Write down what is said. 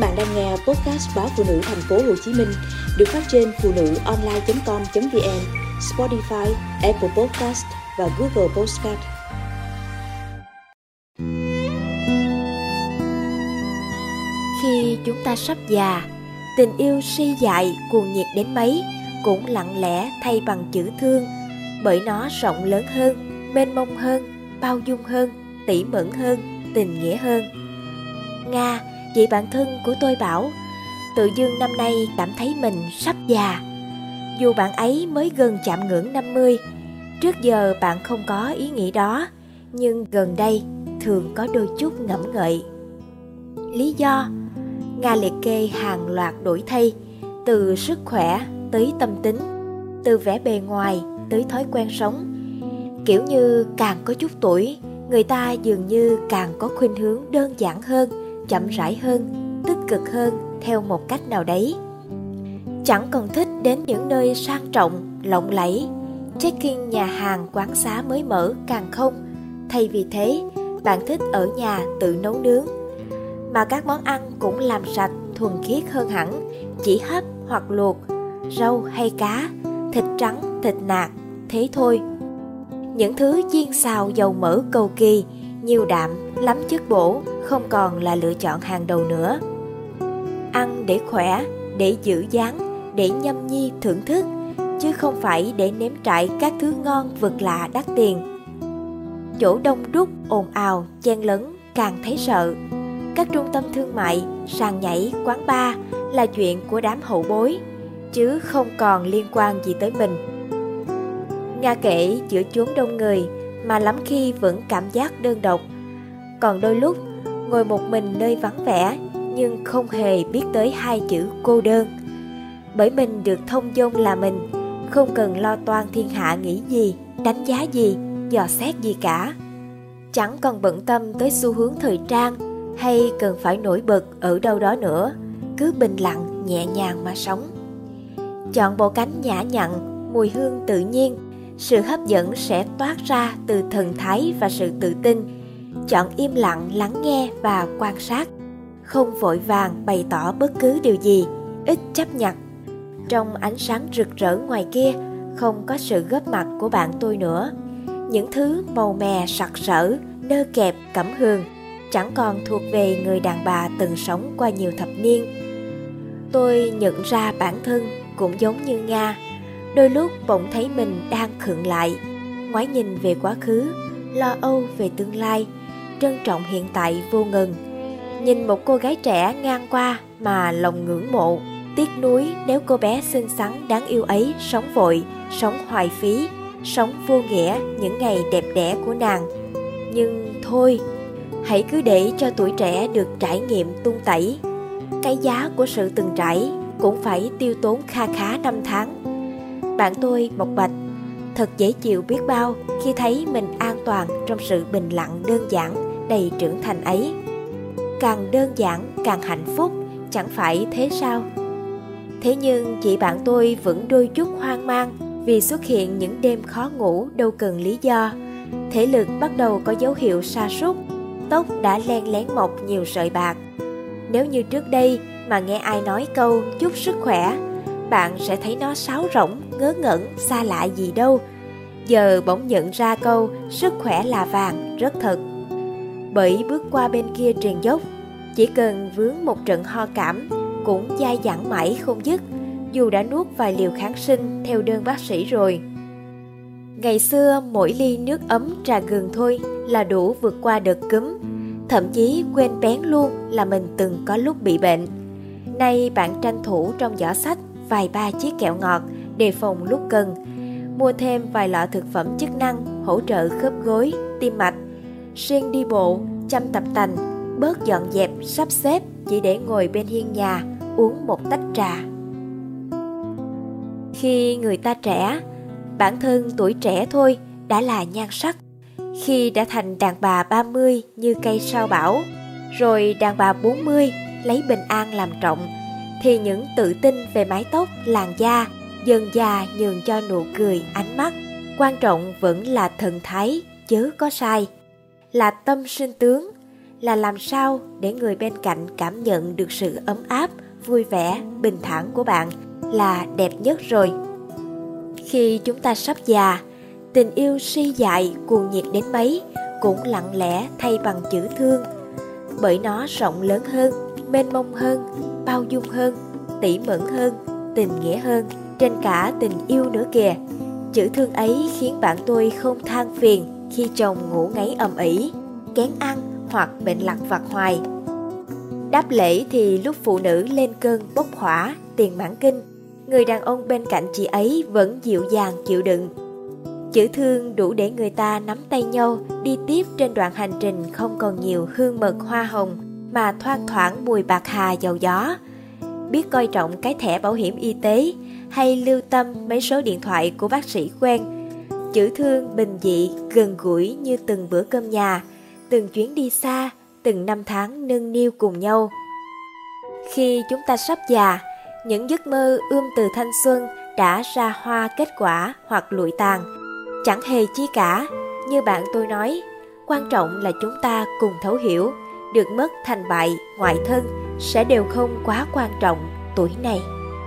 bạn đang nghe podcast báo phụ nữ thành phố Hồ Chí Minh được phát trên phụ nữ online.com.vn, Spotify, Apple Podcast và Google Podcast. Khi chúng ta sắp già, tình yêu si dại cuồng nhiệt đến mấy cũng lặng lẽ thay bằng chữ thương bởi nó rộng lớn hơn, mênh mông hơn, bao dung hơn, tỉ mẫn hơn, tình nghĩa hơn. Nga Chị bạn thân của tôi bảo, Tự dưng năm nay cảm thấy mình sắp già. Dù bạn ấy mới gần chạm ngưỡng 50 Trước giờ bạn không có ý nghĩ đó, Nhưng gần đây thường có đôi chút ngẫm ngợi. Lý do, Nga liệt kê hàng loạt đổi thay, Từ sức khỏe tới tâm tính, Từ vẻ bề ngoài tới thói quen sống. Kiểu như càng có chút tuổi, Người ta dường như càng có khuynh hướng đơn giản hơn chậm rãi hơn, tích cực hơn theo một cách nào đấy. Chẳng cần thích đến những nơi sang trọng, lộng lẫy check-in nhà hàng quán xá mới mở càng không. Thay vì thế, bạn thích ở nhà tự nấu nướng, mà các món ăn cũng làm sạch, thuần khiết hơn hẳn, chỉ hấp hoặc luộc, rau hay cá, thịt trắng, thịt nạc, thế thôi. Những thứ chiên xào dầu mỡ cầu kỳ nhiều đạm, lắm chất bổ không còn là lựa chọn hàng đầu nữa. Ăn để khỏe, để giữ dáng, để nhâm nhi thưởng thức, chứ không phải để nếm trải các thứ ngon vượt lạ đắt tiền. Chỗ đông đúc, ồn ào, chen lấn càng thấy sợ. Các trung tâm thương mại, sàn nhảy, quán bar là chuyện của đám hậu bối, chứ không còn liên quan gì tới mình. Nga kể giữa chốn đông người, mà lắm khi vẫn cảm giác đơn độc. Còn đôi lúc, ngồi một mình nơi vắng vẻ nhưng không hề biết tới hai chữ cô đơn. Bởi mình được thông dong là mình, không cần lo toan thiên hạ nghĩ gì, đánh giá gì, dò xét gì cả. Chẳng còn bận tâm tới xu hướng thời trang hay cần phải nổi bật ở đâu đó nữa, cứ bình lặng, nhẹ nhàng mà sống. Chọn bộ cánh nhã nhặn, mùi hương tự nhiên sự hấp dẫn sẽ toát ra từ thần thái và sự tự tin. Chọn im lặng lắng nghe và quan sát. Không vội vàng bày tỏ bất cứ điều gì, ít chấp nhận. Trong ánh sáng rực rỡ ngoài kia, không có sự góp mặt của bạn tôi nữa. Những thứ màu mè, sặc sỡ, nơ kẹp, cẩm hương chẳng còn thuộc về người đàn bà từng sống qua nhiều thập niên. Tôi nhận ra bản thân cũng giống như nga đôi lúc bỗng thấy mình đang khựng lại, ngoái nhìn về quá khứ, lo âu về tương lai, trân trọng hiện tại vô ngừng nhìn một cô gái trẻ ngang qua mà lòng ngưỡng mộ, tiếc nuối nếu cô bé xinh xắn đáng yêu ấy sống vội, sống hoài phí, sống vô nghĩa những ngày đẹp đẽ của nàng. Nhưng thôi, hãy cứ để cho tuổi trẻ được trải nghiệm tung tẩy. Cái giá của sự từng trải cũng phải tiêu tốn kha khá năm tháng bạn tôi Mộc Bạch Thật dễ chịu biết bao khi thấy mình an toàn trong sự bình lặng đơn giản, đầy trưởng thành ấy. Càng đơn giản càng hạnh phúc, chẳng phải thế sao? Thế nhưng chị bạn tôi vẫn đôi chút hoang mang vì xuất hiện những đêm khó ngủ đâu cần lý do. Thể lực bắt đầu có dấu hiệu sa sút, tóc đã len lén mọc nhiều sợi bạc. Nếu như trước đây mà nghe ai nói câu chúc sức khỏe bạn sẽ thấy nó sáo rỗng, ngớ ngẩn, xa lạ gì đâu. Giờ bỗng nhận ra câu sức khỏe là vàng rất thật. Bởi bước qua bên kia triền dốc, chỉ cần vướng một trận ho cảm cũng dai dẳng mãi không dứt, dù đã nuốt vài liều kháng sinh theo đơn bác sĩ rồi. Ngày xưa mỗi ly nước ấm trà gừng thôi là đủ vượt qua đợt cúm, thậm chí quên bén luôn là mình từng có lúc bị bệnh. Nay bạn tranh thủ trong giỏ sách vài ba chiếc kẹo ngọt đề phòng lúc cần, mua thêm vài lọ thực phẩm chức năng hỗ trợ khớp gối, tim mạch, xuyên đi bộ, chăm tập tành, bớt dọn dẹp, sắp xếp chỉ để ngồi bên hiên nhà uống một tách trà. Khi người ta trẻ, bản thân tuổi trẻ thôi đã là nhan sắc. Khi đã thành đàn bà 30 như cây sao bảo, rồi đàn bà 40 lấy bình an làm trọng thì những tự tin về mái tóc, làn da dần già nhường cho nụ cười, ánh mắt. Quan trọng vẫn là thần thái, chớ có sai. Là tâm sinh tướng, là làm sao để người bên cạnh cảm nhận được sự ấm áp vui vẻ bình thản của bạn là đẹp nhất rồi khi chúng ta sắp già tình yêu si dại cuồng nhiệt đến mấy cũng lặng lẽ thay bằng chữ thương bởi nó rộng lớn hơn mênh mông hơn, bao dung hơn, tỉ mẩn hơn, tình nghĩa hơn, trên cả tình yêu nữa kìa. Chữ thương ấy khiến bạn tôi không than phiền khi chồng ngủ ngáy ầm ĩ, kén ăn hoặc bệnh lặt vặt hoài. Đáp lễ thì lúc phụ nữ lên cơn bốc hỏa, tiền mãn kinh, người đàn ông bên cạnh chị ấy vẫn dịu dàng chịu đựng. Chữ thương đủ để người ta nắm tay nhau, đi tiếp trên đoạn hành trình không còn nhiều hương mật hoa hồng mà thoang thoảng mùi bạc hà dầu gió. Biết coi trọng cái thẻ bảo hiểm y tế hay lưu tâm mấy số điện thoại của bác sĩ quen, chữ thương bình dị gần gũi như từng bữa cơm nhà, từng chuyến đi xa, từng năm tháng nâng niu cùng nhau. Khi chúng ta sắp già, những giấc mơ ươm từ thanh xuân đã ra hoa kết quả hoặc lụi tàn. Chẳng hề chi cả, như bạn tôi nói, quan trọng là chúng ta cùng thấu hiểu được mất thành bại ngoại thân sẽ đều không quá quan trọng tuổi này.